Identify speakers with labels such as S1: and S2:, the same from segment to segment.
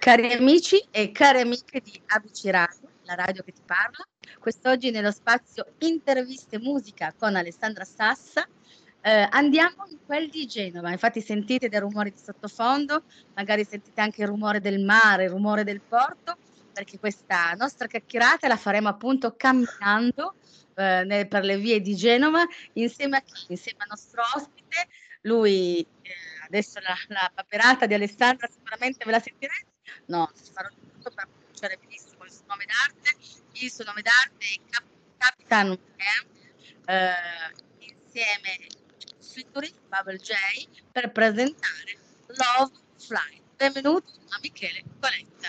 S1: Cari amici e care amiche di ABC Radio, la radio che ti parla, quest'oggi nello spazio Interviste Musica con Alessandra Sassa eh, andiamo in quel di Genova, infatti sentite dei rumori di sottofondo, magari sentite anche il rumore del mare, il rumore del porto, perché questa nostra chiacchierata la faremo appunto camminando eh, per le vie di Genova insieme a chi? Insieme al nostro ospite, lui eh, adesso la, la paperata di Alessandra sicuramente ve la sentirete, no, farò tutto per pronunciare benissimo il suo nome d'arte, il suo nome d'arte è Cap- Capitan eh, insieme Featuring Bubble J per presentare Love Flight. Benvenuto a Michele Coletta.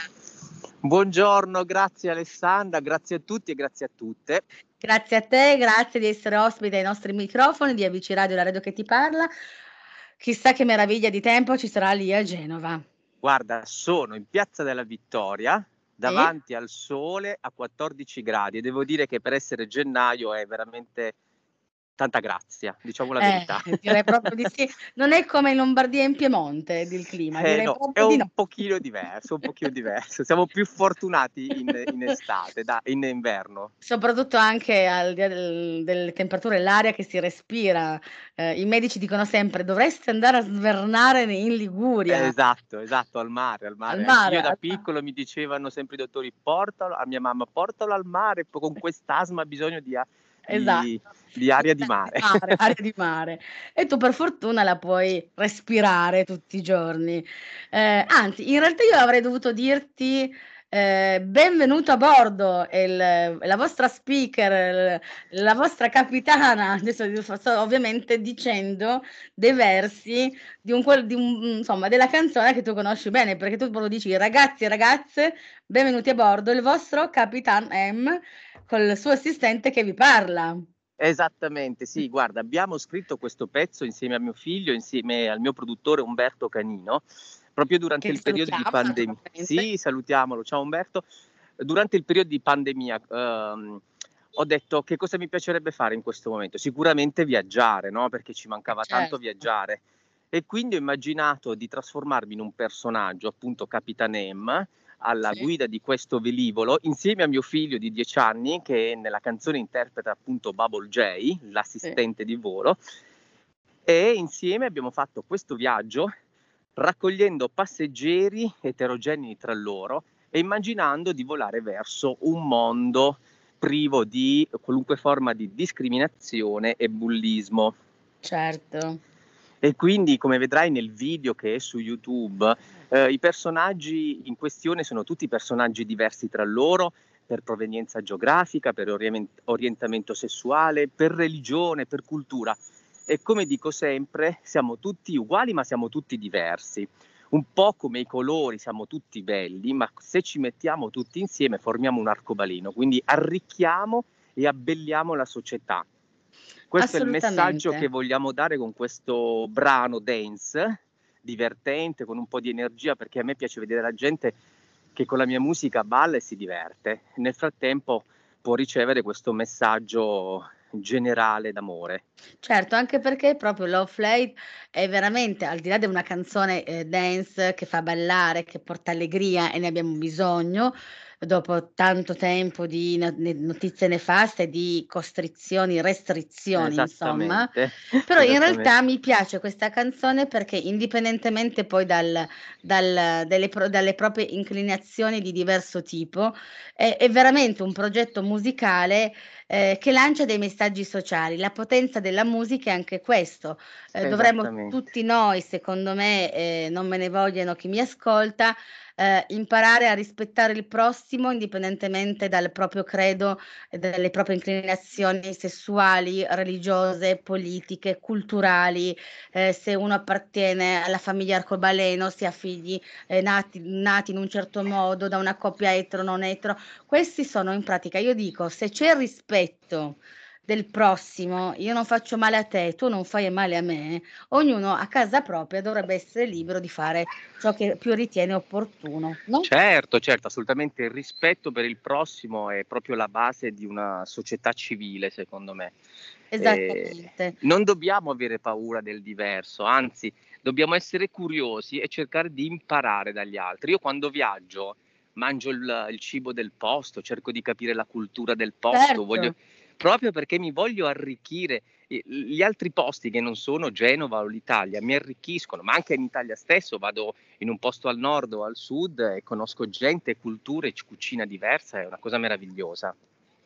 S2: Buongiorno, grazie Alessandra, grazie a tutti e grazie a tutte.
S1: Grazie a te, grazie di essere ospite ai nostri microfoni di ABC Radio, la radio che ti parla. Chissà che meraviglia di tempo ci sarà lì a Genova.
S2: Guarda, sono in Piazza della Vittoria, davanti e? al sole a 14 gradi e devo dire che per essere gennaio è veramente tanta grazia, diciamo la
S1: eh,
S2: verità.
S1: Direi proprio di sì. Non è come in Lombardia e in Piemonte il clima,
S2: eh, no, è un no. pochino diverso, un pochino diverso. Siamo più fortunati in, in estate, da, in inverno.
S1: Soprattutto anche al di là del, delle temperature dell'aria che si respira. Eh, I medici dicono sempre dovreste andare a svernare in Liguria.
S2: Eh, esatto, esatto, al mare, al mare. Al mare Io da piccolo mi dicevano sempre i dottori portalo, a mia mamma portalo al mare, con quest'asma ha bisogno di
S1: esatto. di,
S2: di aria di mare.
S1: di mare. aria di mare. E tu per fortuna la puoi respirare tutti i giorni. Eh, anzi, in realtà io avrei dovuto dirti eh, benvenuto a bordo, il, la vostra speaker, la vostra capitana, adesso sto ovviamente dicendo dei versi di un, di un, insomma, della canzone che tu conosci bene, perché tu proprio dici ragazzi e ragazze, benvenuti a bordo, il vostro Capitan M col suo assistente che vi parla.
S2: Esattamente, sì, guarda, abbiamo scritto questo pezzo insieme a mio figlio, insieme al mio produttore Umberto Canino, proprio durante che il periodo di pandemia. Sì, salutiamolo, ciao Umberto. Durante il periodo di pandemia ehm, ho detto che cosa mi piacerebbe fare in questo momento. Sicuramente viaggiare, no? Perché ci mancava certo. tanto viaggiare. E quindi ho immaginato di trasformarmi in un personaggio, appunto Capitan M, alla sì. guida di questo velivolo insieme a mio figlio di 10 anni che nella canzone interpreta appunto Bubble J, l'assistente sì. di volo e insieme abbiamo fatto questo viaggio raccogliendo passeggeri eterogenei tra loro e immaginando di volare verso un mondo privo di qualunque forma di discriminazione e bullismo.
S1: Certo.
S2: E quindi, come vedrai nel video che è su YouTube, eh, i personaggi in questione sono tutti personaggi diversi tra loro per provenienza geografica, per orient- orientamento sessuale, per religione, per cultura. E come dico sempre, siamo tutti uguali, ma siamo tutti diversi. Un po' come i colori, siamo tutti belli, ma se ci mettiamo tutti insieme formiamo un arcobaleno, quindi arricchiamo e abbelliamo la società. Questo è il messaggio che vogliamo dare con questo brano dance, divertente, con un po' di energia, perché a me piace vedere la gente che con la mia musica balla e si diverte. Nel frattempo può ricevere questo messaggio generale d'amore.
S1: Certo, anche perché proprio Love Flight è veramente, al di là di una canzone eh, dance che fa ballare, che porta allegria e ne abbiamo bisogno, dopo tanto tempo di notizie nefaste, di costrizioni, restrizioni, insomma. Però in realtà mi piace questa canzone perché indipendentemente poi dal, dal, dalle, dalle, proprie inclinazioni di diverso tipo, è, è veramente un progetto musicale eh, che lancia dei messaggi sociali. La potenza della musica è anche questo. Eh, dovremmo tutti noi, secondo me, eh, non me ne vogliono chi mi ascolta, eh, imparare a rispettare il prossimo indipendentemente dal proprio credo e dalle proprie inclinazioni sessuali, religiose, politiche, culturali, eh, se uno appartiene alla famiglia arcobaleno, si ha figli eh, nati, nati in un certo modo da una coppia etero, non etero. Questi sono in pratica, io dico, se c'è rispetto del prossimo, io non faccio male a te, tu non fai male a me, ognuno a casa propria dovrebbe essere libero di fare ciò che più ritiene opportuno. No?
S2: Certo, certo, assolutamente. Il rispetto per il prossimo è proprio la base di una società civile, secondo me.
S1: Esattamente. Eh,
S2: non dobbiamo avere paura del diverso, anzi dobbiamo essere curiosi e cercare di imparare dagli altri. Io quando viaggio mangio il, il cibo del posto, cerco di capire la cultura del posto, certo. voglio, proprio perché mi voglio arricchire. Gli altri posti che non sono Genova o l'Italia mi arricchiscono, ma anche in Italia stesso vado in un posto al nord o al sud e conosco gente, culture, cucina diversa, è una cosa meravigliosa.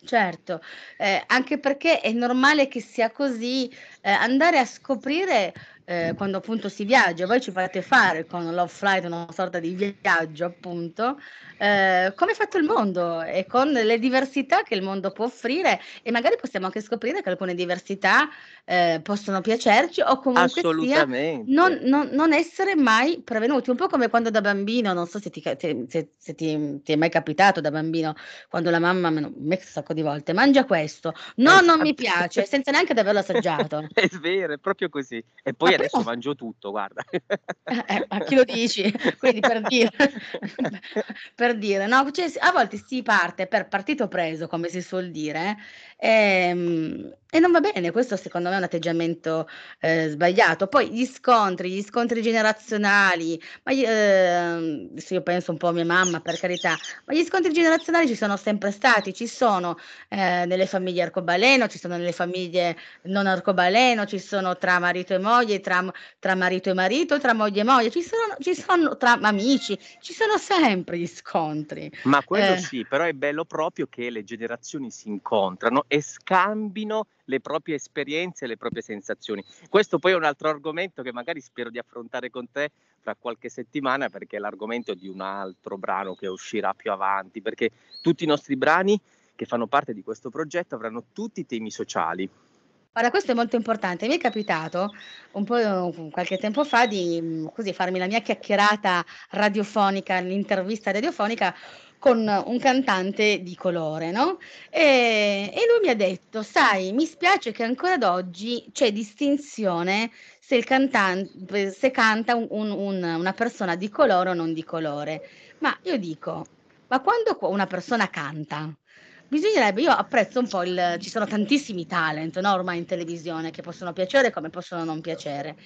S1: Certo, eh, anche perché è normale che sia così, eh, andare a scoprire eh, quando appunto si viaggia, voi ci fate fare con Love Flight una sorta di viaggio appunto, eh, come è fatto il mondo e con le diversità che il mondo può offrire e magari possiamo anche scoprire che alcune diversità eh, possono piacerci o comunque sia non, non, non, essere mai prevenuti, un po' come quando da bambino, non so se ti, se, se ti, ti è mai capitato da bambino, quando la mamma, me un sacco di volte, mangia questo, no, esatto. non mi piace, senza neanche di averlo assaggiato.
S2: è vero, è proprio così. E poi adesso però... mangio tutto, guarda.
S1: Eh, a chi lo dici? Quindi per dire, per dire no? Cioè, a volte si parte per partito preso, come si suol dire, Ehm, e non va bene, questo secondo me è un atteggiamento eh, sbagliato. Poi gli scontri, gli scontri generazionali, ma io, eh, io penso un po' a mia mamma, per carità, ma gli scontri generazionali ci sono sempre stati, ci sono eh, nelle famiglie arcobaleno, ci sono nelle famiglie non arcobaleno, ci sono tra marito e moglie, tra, tra marito e marito, tra moglie e moglie, ci sono, ci sono tra amici, ci sono sempre gli scontri.
S2: Ma quello eh. sì, però è bello proprio che le generazioni si incontrano e scambino le proprie esperienze e le proprie sensazioni. Questo poi è un altro argomento che magari spero di affrontare con te fra qualche settimana perché è l'argomento di un altro brano che uscirà più avanti, perché tutti i nostri brani che fanno parte di questo progetto avranno tutti temi sociali.
S1: Guarda, questo è molto importante. Mi è capitato un po' qualche tempo fa di così farmi la mia chiacchierata radiofonica, l'intervista radiofonica con un cantante di colore, no? E, e lui mi ha detto, sai, mi spiace che ancora ad oggi c'è distinzione se, il cantante, se canta un, un, una persona di colore o non di colore. Ma io dico, ma quando una persona canta, Bisognerebbe, io apprezzo un po' il, ci sono tantissimi talent no, ormai in televisione che possono piacere come possono non piacere,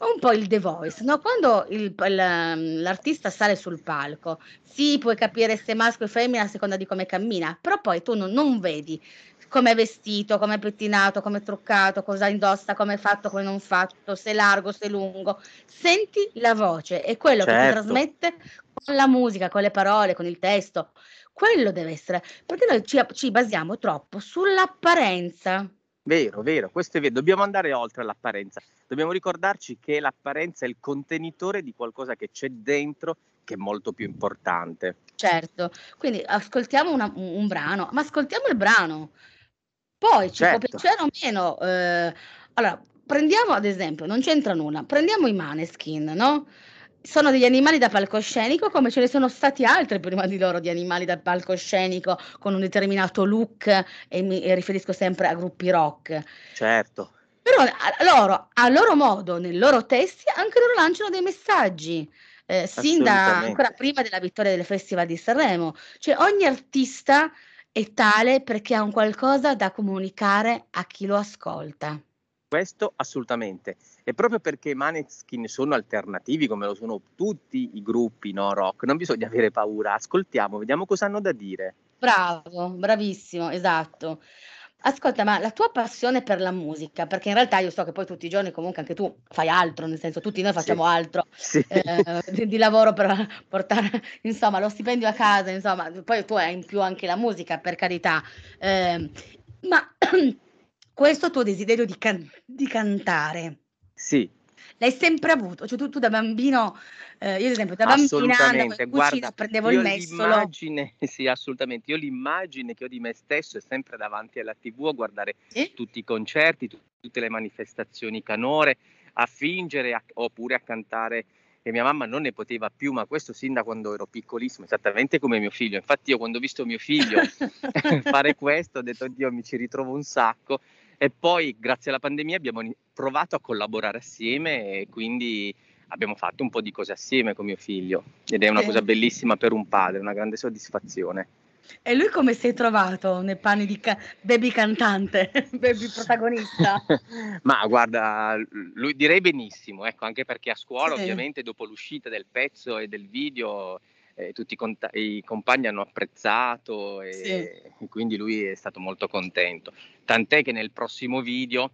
S1: un po' il The Voice, no? quando il, l'artista sale sul palco, sì, puoi capire se è maschio o femmina a seconda di come cammina, però poi tu non, non vedi come è vestito, come è pettinato, come è truccato, cosa indossa, come è fatto, come non fatto, se è largo, se è lungo. Senti la voce, è quello certo. che ti certo. trasmette con la musica, con le parole, con il testo. Quello deve essere, perché noi ci, ci basiamo troppo sull'apparenza.
S2: Vero, vero, questo è vero. Dobbiamo andare oltre l'apparenza. Dobbiamo ricordarci che l'apparenza è il contenitore di qualcosa che c'è dentro che è molto più importante.
S1: Certo, quindi ascoltiamo una, un, brano, ma ascoltiamo il brano. Poi ci certo. può piacere o meno. Eh, allora, prendiamo ad esempio, non c'entra nulla, prendiamo i maneskin, no? Sono degli animali da palcoscenico come ce ne sono stati altri prima di loro di animali da palcoscenico con un determinato look e mi e riferisco sempre a gruppi rock.
S2: Certo.
S1: Però a loro, a loro modo, nei loro testi, anche loro lanciano dei messaggi. Eh, sin da ancora prima della vittoria del Festival di Sanremo, cioè ogni artista è tale perché ha un qualcosa da comunicare a chi lo ascolta.
S2: Questo assolutamente. E proprio perché i Maneskin sono alternativi, come lo sono tutti i gruppi no rock, non bisogna avere paura, ascoltiamo, vediamo cosa hanno da dire.
S1: Bravo, bravissimo, esatto. Ascolta, ma la tua passione per la musica, perché in realtà io so che poi tutti i giorni comunque anche tu fai altro, nel senso tutti noi facciamo sì. altro sì. Eh, di, di, lavoro per portare insomma lo stipendio a casa, insomma, poi tu hai in più anche la musica, per carità. Eh, ma questo tuo desiderio di, can- di cantare.
S2: Sì.
S1: L'hai sempre avuto, cioè tu, tu da bambino, eh, io ad esempio da bambina andavo in cucina, prendevo il messolo.
S2: L'immagine, sì assolutamente, io l'immagine che ho di me stesso è sempre davanti alla tv a guardare sì? tutti i concerti, t- tutte le manifestazioni canore, a fingere a- oppure a cantare e mia mamma non ne poteva più, ma questo sin da quando ero piccolissimo, esattamente come mio figlio. Infatti io quando ho visto mio figlio fare questo ho detto, Dio, mi ci ritrovo un sacco e poi, grazie alla pandemia, abbiamo provato a collaborare assieme e quindi abbiamo fatto un po' di cose assieme con mio figlio ed è una cosa bellissima per un padre, una grande soddisfazione.
S1: E lui come si è trovato nei panni di ca- baby cantante, baby protagonista?
S2: Ma guarda, lui direi benissimo, ecco, anche perché a scuola sì. ovviamente dopo l'uscita del pezzo e del video eh, tutti i, cont- i, compagni hanno apprezzato e, sì. e quindi lui è stato molto contento. Tant'è che nel prossimo video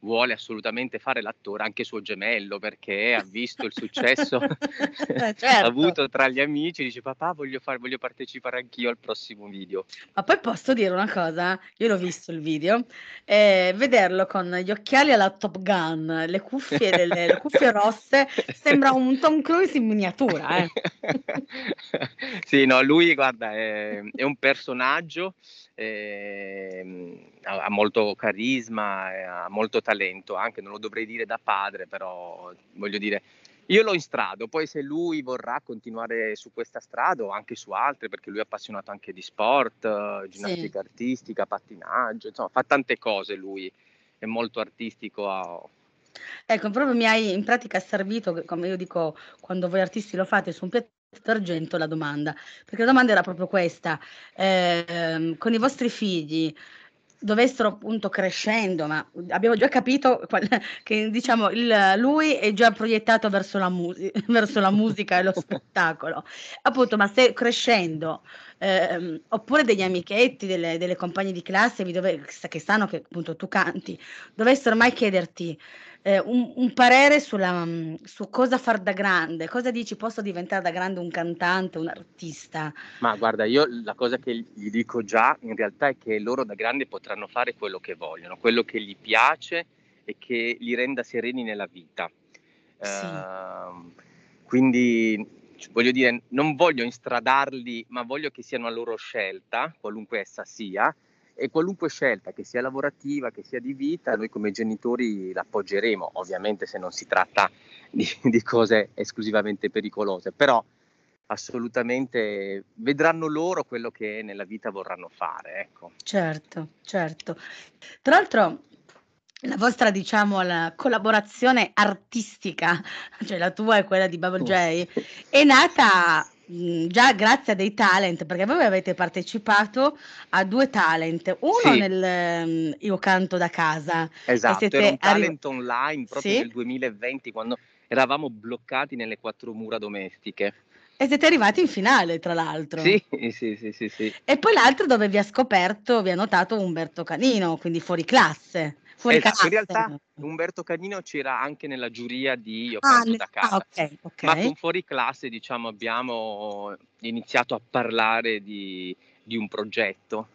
S2: vuole assolutamente fare l'attore anche suo gemello perché ha visto il successo certo. avuto tra gli amici dice papà voglio, fare, voglio partecipare anch'io al prossimo video
S1: ma poi posso dire una cosa io l'ho visto il video eh, vederlo con gli occhiali alla Top Gun le cuffie, le, le cuffie rosse sembra un Tom Cruise in miniatura eh.
S2: sì no lui guarda è, è un personaggio eh, ha, molto carisma, ha molto talento, anche non lo dovrei dire da padre, però voglio dire, io lo instrado, poi se lui vorrà continuare su questa strada o anche su altre, perché lui è appassionato anche di sport, ginnastica sì. artistica, pattinaggio, insomma fa tante cose lui, è molto artistico. A...
S1: Ecco, proprio mi hai in pratica servito, come io dico, quando voi artisti lo fate su un piatto d'argento la domanda, perché la domanda era proprio questa, ehm, con i vostri figli dovessero appunto crescendo, ma abbiamo già capito che diciamo il, lui è già proiettato verso la, musi- verso la musica e lo spettacolo, appunto, ma se crescendo, ehm, oppure degli amichetti, delle, delle compagne di classe dove, che sanno che appunto tu canti, dovessero mai chiederti eh, un, un, parere sulla, mm, su cosa far da grande, cosa dici posso diventare da grande un cantante, un artista?
S2: Ma guarda, io la cosa che gli dico già in realtà è che loro da grande potranno fare quello che vogliono, quello che gli piace e che li renda sereni nella vita. Sì. Uh, quindi voglio dire, non voglio instradarli, ma voglio che siano a loro scelta, qualunque essa sia, e qualunque scelta, che sia lavorativa, che sia di vita, noi come genitori l'appoggeremo, ovviamente se non si tratta di, di cose esclusivamente pericolose, però assolutamente vedranno loro quello che nella vita vorranno fare. Ecco.
S1: Certo, certo. Tra l'altro la vostra, diciamo, la collaborazione artistica, cioè la tua e quella di Bubble J, è nata Mhmm, già grazie a dei talent, perché voi avete partecipato a due talent, uno sì. nel um, Io canto da casa.
S2: Esatto, era un talent arri- online proprio sì? nel 2020 quando eravamo bloccati nelle quattro mura domestiche.
S1: E siete arrivati in finale, tra l'altro.
S2: Sì, sì, sì, sì, sì.
S1: E poi l'altro dove vi ha scoperto, vi ha notato Umberto Canino, quindi fuori classe. Fuori
S2: esatto, in realtà Umberto Canino c'era anche nella giuria di Io ah, canto da casa, ah, okay, okay. ma con fuori classe diciamo, abbiamo iniziato a parlare di, di un progetto.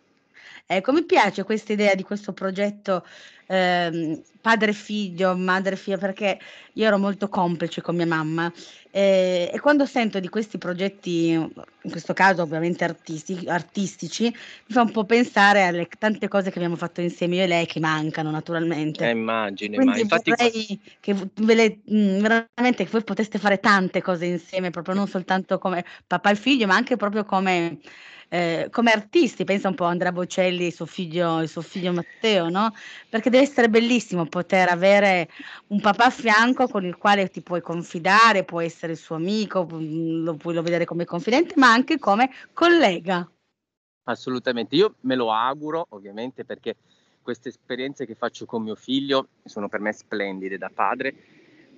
S1: Ecco, mi piace questa idea di questo progetto ehm, padre figlio, madre figlio, perché io ero molto complice con mia mamma eh, e quando sento di questi progetti, in questo caso ovviamente artisti, artistici, mi fa un po' pensare alle tante cose che abbiamo fatto insieme io e lei che mancano naturalmente.
S2: Eh, immagino,
S1: Quindi
S2: ma infatti...
S1: vorrei che le, mh, veramente che voi poteste fare tante cose insieme, proprio non soltanto come papà e figlio, ma anche proprio come eh, come artisti, pensa un po' a Andrea Bocelli e suo figlio, suo figlio Matteo, no? Perché deve essere bellissimo poter avere un papà a fianco con il quale ti puoi confidare, può essere il suo amico, mm, lo puoi vedere come confidente, ma anche come collega.
S2: Assolutamente, io me lo auguro ovviamente perché queste esperienze che faccio con mio figlio sono per me splendide da padre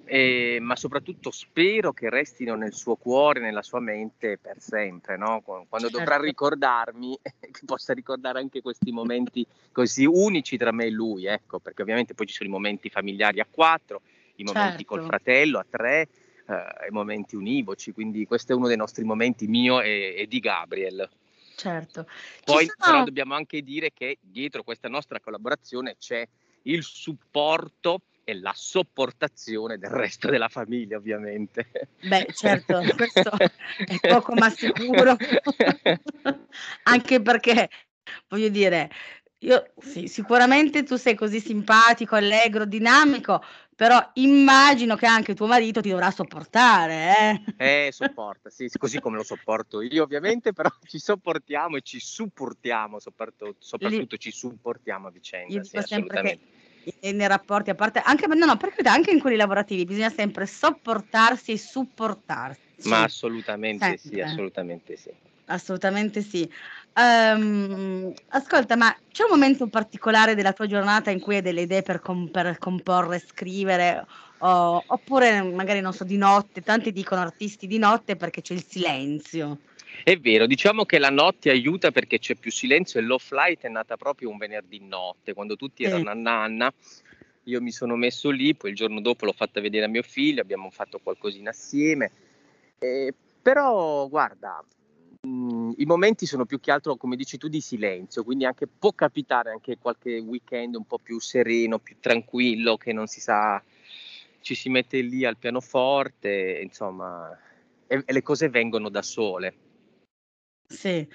S2: e, ma soprattutto spero che restino nel suo cuore, nella sua mente per sempre, no? quando certo. dovrà ricordarmi, che possa ricordare anche questi momenti così unici tra me e lui, ecco, perché ovviamente poi ci sono i momenti familiari a quattro, i momenti certo. col fratello a tre, eh, i momenti univoci, quindi questo è uno dei nostri momenti mio e, e di Gabriel.
S1: Certo.
S2: Poi sono... però dobbiamo anche dire che dietro questa nostra collaborazione c'è il supporto e la sopportazione del resto della famiglia, ovviamente.
S1: Beh, certo, questo è poco ma sicuro, anche perché, voglio dire, io sì, sicuramente tu sei così simpatico, allegro, dinamico, però immagino che anche tuo marito ti dovrà sopportare,
S2: eh? Eh, sopporta, sì, così come lo sopporto io ovviamente, però ci sopportiamo e ci supportiamo, soprattutto, soprattutto Lì, ci supportiamo a vicenda, sì, assolutamente.
S1: Che nei rapporti, a parte anche, no, no, perché anche in quelli lavorativi bisogna sempre sopportarsi e supportarsi.
S2: Ma assolutamente sempre. sì, assolutamente sì.
S1: assolutamente sì. Ehm, ascolta, ma c'è un momento particolare della tua giornata in cui hai delle idee per, com- per comporre, scrivere, o- oppure magari non so, di notte? Tanti dicono artisti di notte perché c'è il silenzio.
S2: È vero, diciamo che la notte aiuta perché c'è più silenzio e l'off-light è nata proprio un venerdì notte, quando tutti erano
S1: Sì.
S2: a nanna. Io mi sono messo lì, poi il giorno dopo l'ho fatta vedere a mio figlio, abbiamo fatto qualcosina assieme. Eh, però, guarda, mh, i momenti sono più che altro, come dici tu, di silenzio, quindi anche può capitare anche qualche weekend un po' più sereno, più tranquillo, che non si sa, ci si mette lì al pianoforte, insomma, e, e le cose vengono da sole.
S1: Sì.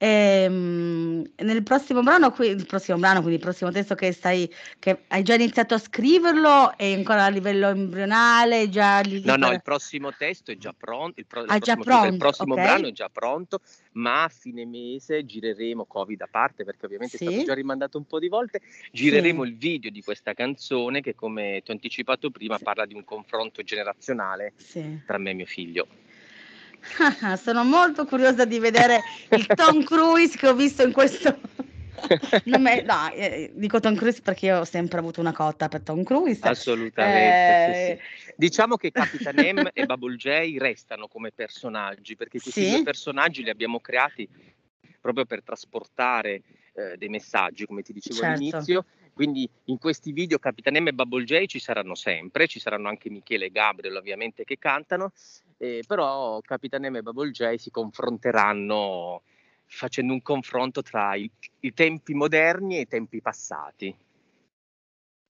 S1: Ehm, nel prossimo brano qui il prossimo brano, quindi il prossimo testo che stai che hai già iniziato a scriverlo, è ancora a livello embrionale, già lì
S2: No, no, il prossimo testo è già pronto, il, pro- il
S1: Ah, già
S2: prossimo, scusa, il
S1: pronto,
S2: prossimo
S1: ok.
S2: brano è già pronto, ma a fine mese gireremo, Covid a parte, perché ovviamente è stato
S1: Sì.
S2: già rimandato un po' di volte, gireremo
S1: Sì.
S2: il video di questa canzone che, come ti ho anticipato prima,
S1: Sì.
S2: parla di un confronto generazionale
S1: Sì.
S2: tra me e mio figlio.
S1: Ah, sono molto curiosa di vedere il Tom Cruise che ho visto in questo non me no, ehm, dico Tom Cruise perché io ho sempre avuto una cotta per Tom Cruise.
S2: Assolutamente, sì,
S1: Ehm
S2: sì. Diciamo che Capitan M e Bubble J restano come personaggi, perché questi due
S1: Sì.
S2: personaggi li abbiamo creati proprio per trasportare eh, dei messaggi, come ti dicevo
S1: Certo.
S2: all'inizio. Quindi in questi video Capitan M e Bubble J ci saranno sempre, ci saranno anche Michele e Gabriel ovviamente che cantano, eh, però Capitan M e Bubble J si confronteranno facendo un confronto tra i, i tempi moderni e i tempi passati.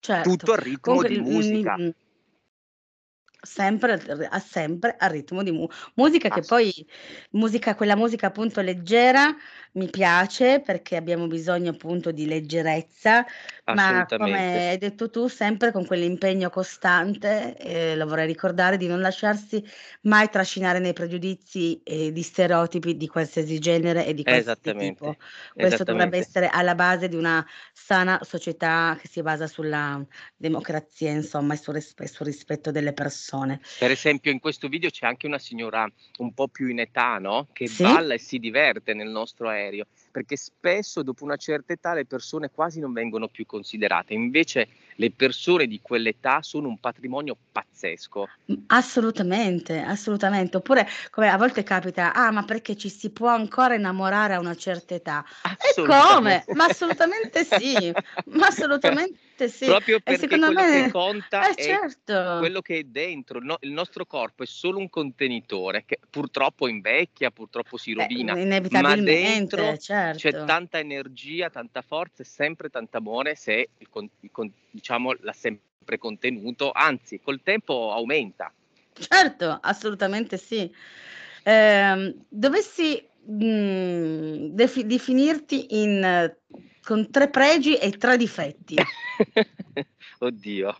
S1: Certo.
S2: Tutto al ritmo
S1: Comunque
S2: di musica.
S1: mhmm sempre a sempre al ritmo di mu musica che poi musica quella musica appunto leggera mi piace perché abbiamo bisogno appunto di leggerezza, ma come hai detto tu sempre con quell'impegno costante, ehm, lo vorrei ricordare, di non lasciarsi mai trascinare nei pregiudizi e di stereotipi di qualsiasi genere e di qualsiasi tipo. Questo dovrebbe essere alla base di una sana società che si basa sulla democrazia insomma e sul rispe sul rispetto delle persone.
S2: Per esempio in questo video c'è anche una signora un po' più in età, no, che
S1: Sì.
S2: balla e si diverte nel nostro aereo, perché spesso dopo una certa età le persone quasi non vengono più considerate, invece le persone di quell'età sono un patrimonio pazzesco.
S1: Mh, assolutamente, assolutamente. Oppure come a volte capita: "Ah, ma perché ci si può ancora innamorare a una certa età?" E come? Ma assolutamente sì, ma assolutamente sì.
S2: Proprio
S1: E
S2: perché
S1: secondo
S2: quello che
S1: me
S2: conta
S1: eh
S2: è
S1: certo.
S2: quello che è dentro, il no il nostro corpo è solo un contenitore che purtroppo invecchia, purtroppo si
S1: Eh,
S2: rovina, ma
S1: inevitabilmente,
S2: dentro c'è
S1: certo.
S2: tanta energia, tanta forza e sempre tanto amore se il il diciamo l'ha sempre contenuto, anzi col tempo aumenta.
S1: Certo, assolutamente sì. Ehm, dovessi, mhmm, defi definirti in con 3 pregi e 3 difetti.
S2: Oddio.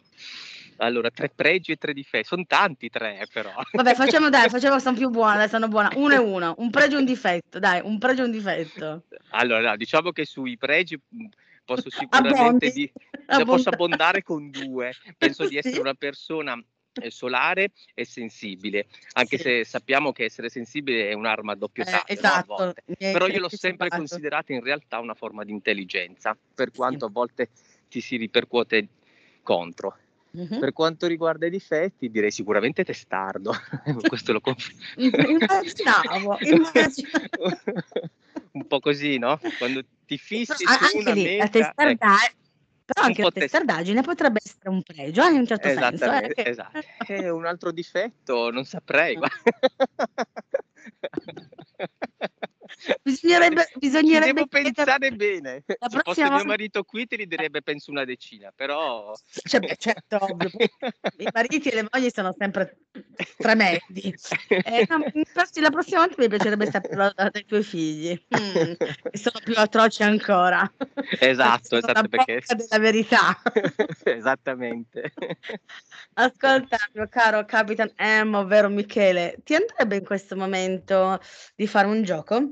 S2: Allora 3 pregi e 3 dife son tanti 3 però.
S1: Vabbè facciamo dai, facciamo son più buona, dai sono buona. 1 e 1, un pregio e un difetto, dai, un pregio e un difetto.
S2: Allora, diciamo che sui pregi, mhmm, posso sicuramente di ne posso
S1: abbonda
S2: abbondare con 2. Penso di essere
S1: Sì.
S2: una persona, ehm, solare e sensibile, anche
S1: Sì.
S2: se sappiamo che essere sensibile è un'arma a doppio
S1: Eh,
S2: taglio, no, a
S1: esatto, hai
S2: Però io l'ho sempre considerata in realtà una forma di intelligenza, per quanto
S1: Sì.
S2: a volte ti si ripercuote contro.
S1: Mh-mh.
S2: Per quanto riguarda i difetti direi sicuramente testardo, questo lo conf
S1: Immaginavo, immaginavo.
S2: Un po' così, no, quando ti
S1: però
S2: fissi
S1: a
S2: su una
S1: anche lì la
S2: meta ecco.
S1: testarda però
S2: Un
S1: anche la testardaggine potrebbe essere un pregio, eh, in un certo senso, eh, che
S2: esatto. Eh, un altro difetto non saprei gua
S1: Bisognerebbe bisognerebbe
S2: devo
S1: chiedere
S2: pensare bene.
S1: la
S2: Se fosse
S1: prossima
S2: mio marito qui te li direbbe penso una decina, però
S1: Cioè beh, certo, ovvio, i mariti e le mogli sono sempre tremendi. Eh, no, la prossima volta mi piacerebbe saperlo da dai tuoi figli, mh, che sono più atroci ancora,
S2: Esatto,
S1: sono la
S2: esatto, perché
S1: della verità.
S2: Esattamente.
S1: Ascolta, mio caro Capitan M, ovvero Michele, ti andrebbe in questo momento di fare un gioco?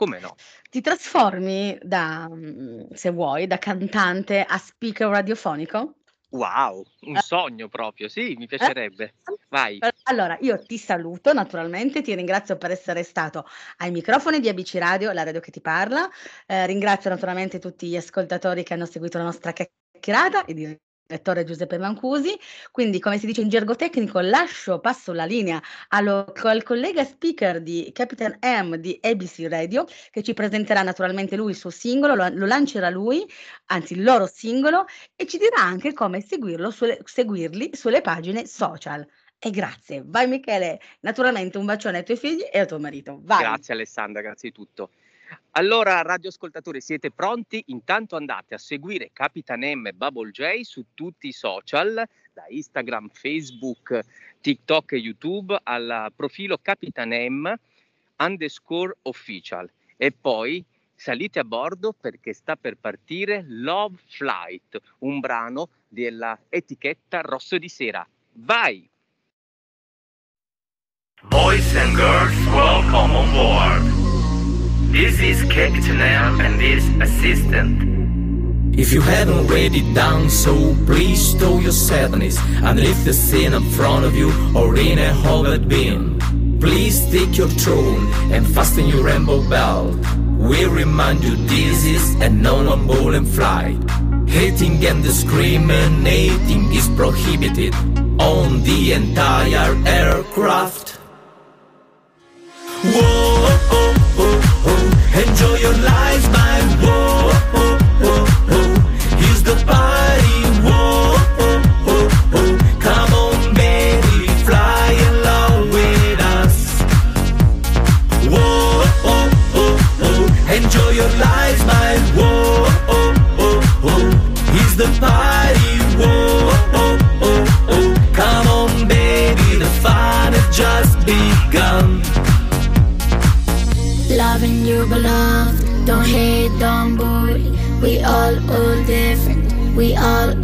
S2: Come no?
S1: Ti trasformi da mhmm, se vuoi, da cantante a speaker radiofonico?
S2: Wow, un
S1: Eh.
S2: sogno proprio, sì, mi
S1: Eh.
S2: piacerebbe. Vai.
S1: Allora, io ti saluto naturalmente, ti ringrazio per essere stato ai microfoni di ABC Radio, la radio che ti parla. Ehm, ringrazio naturalmente tutti gli ascoltatori che hanno seguito la nostra chiacchierata, il direttore Giuseppe Mancusi. Quindi, come si dice in gergo tecnico, lascio passo la linea allo al collega speaker di Capitan M di ABC Radio, che ci presenterà naturalmente lui il suo singolo, lo lo lancerà lui, anzi il loro singolo, e ci dirà anche come sulle seguirli sulle pagine social. E grazie. Vai Michele, naturalmente un bacione ai tuoi figli e a tuo marito. Vai.
S2: Grazie Alessandra, grazie di tutto. Allora, radioascoltatori, siete pronti? Intanto andate a seguire Capitan M e Bubble J su tutti i social, da Instagram, Facebook, TikTok e YouTube, al profilo Capitan M underscore official. E poi salite a bordo perché sta per partire Love Flight, un brano della etichetta Rosso di Sera. Vai!
S3: Boys and girls, welcome on board. This is Captain and his assistant.
S4: If you haven't read it down, so please stow your sadness underneath the scene in front of you or in a hovered beam. Please take your throne and fasten your rainbow belt. We remind you this is a non-bowling flight. Hating and discriminating is prohibited on the entire aircraft. Whoa. Enjoy your lives,
S5: We all all different. We all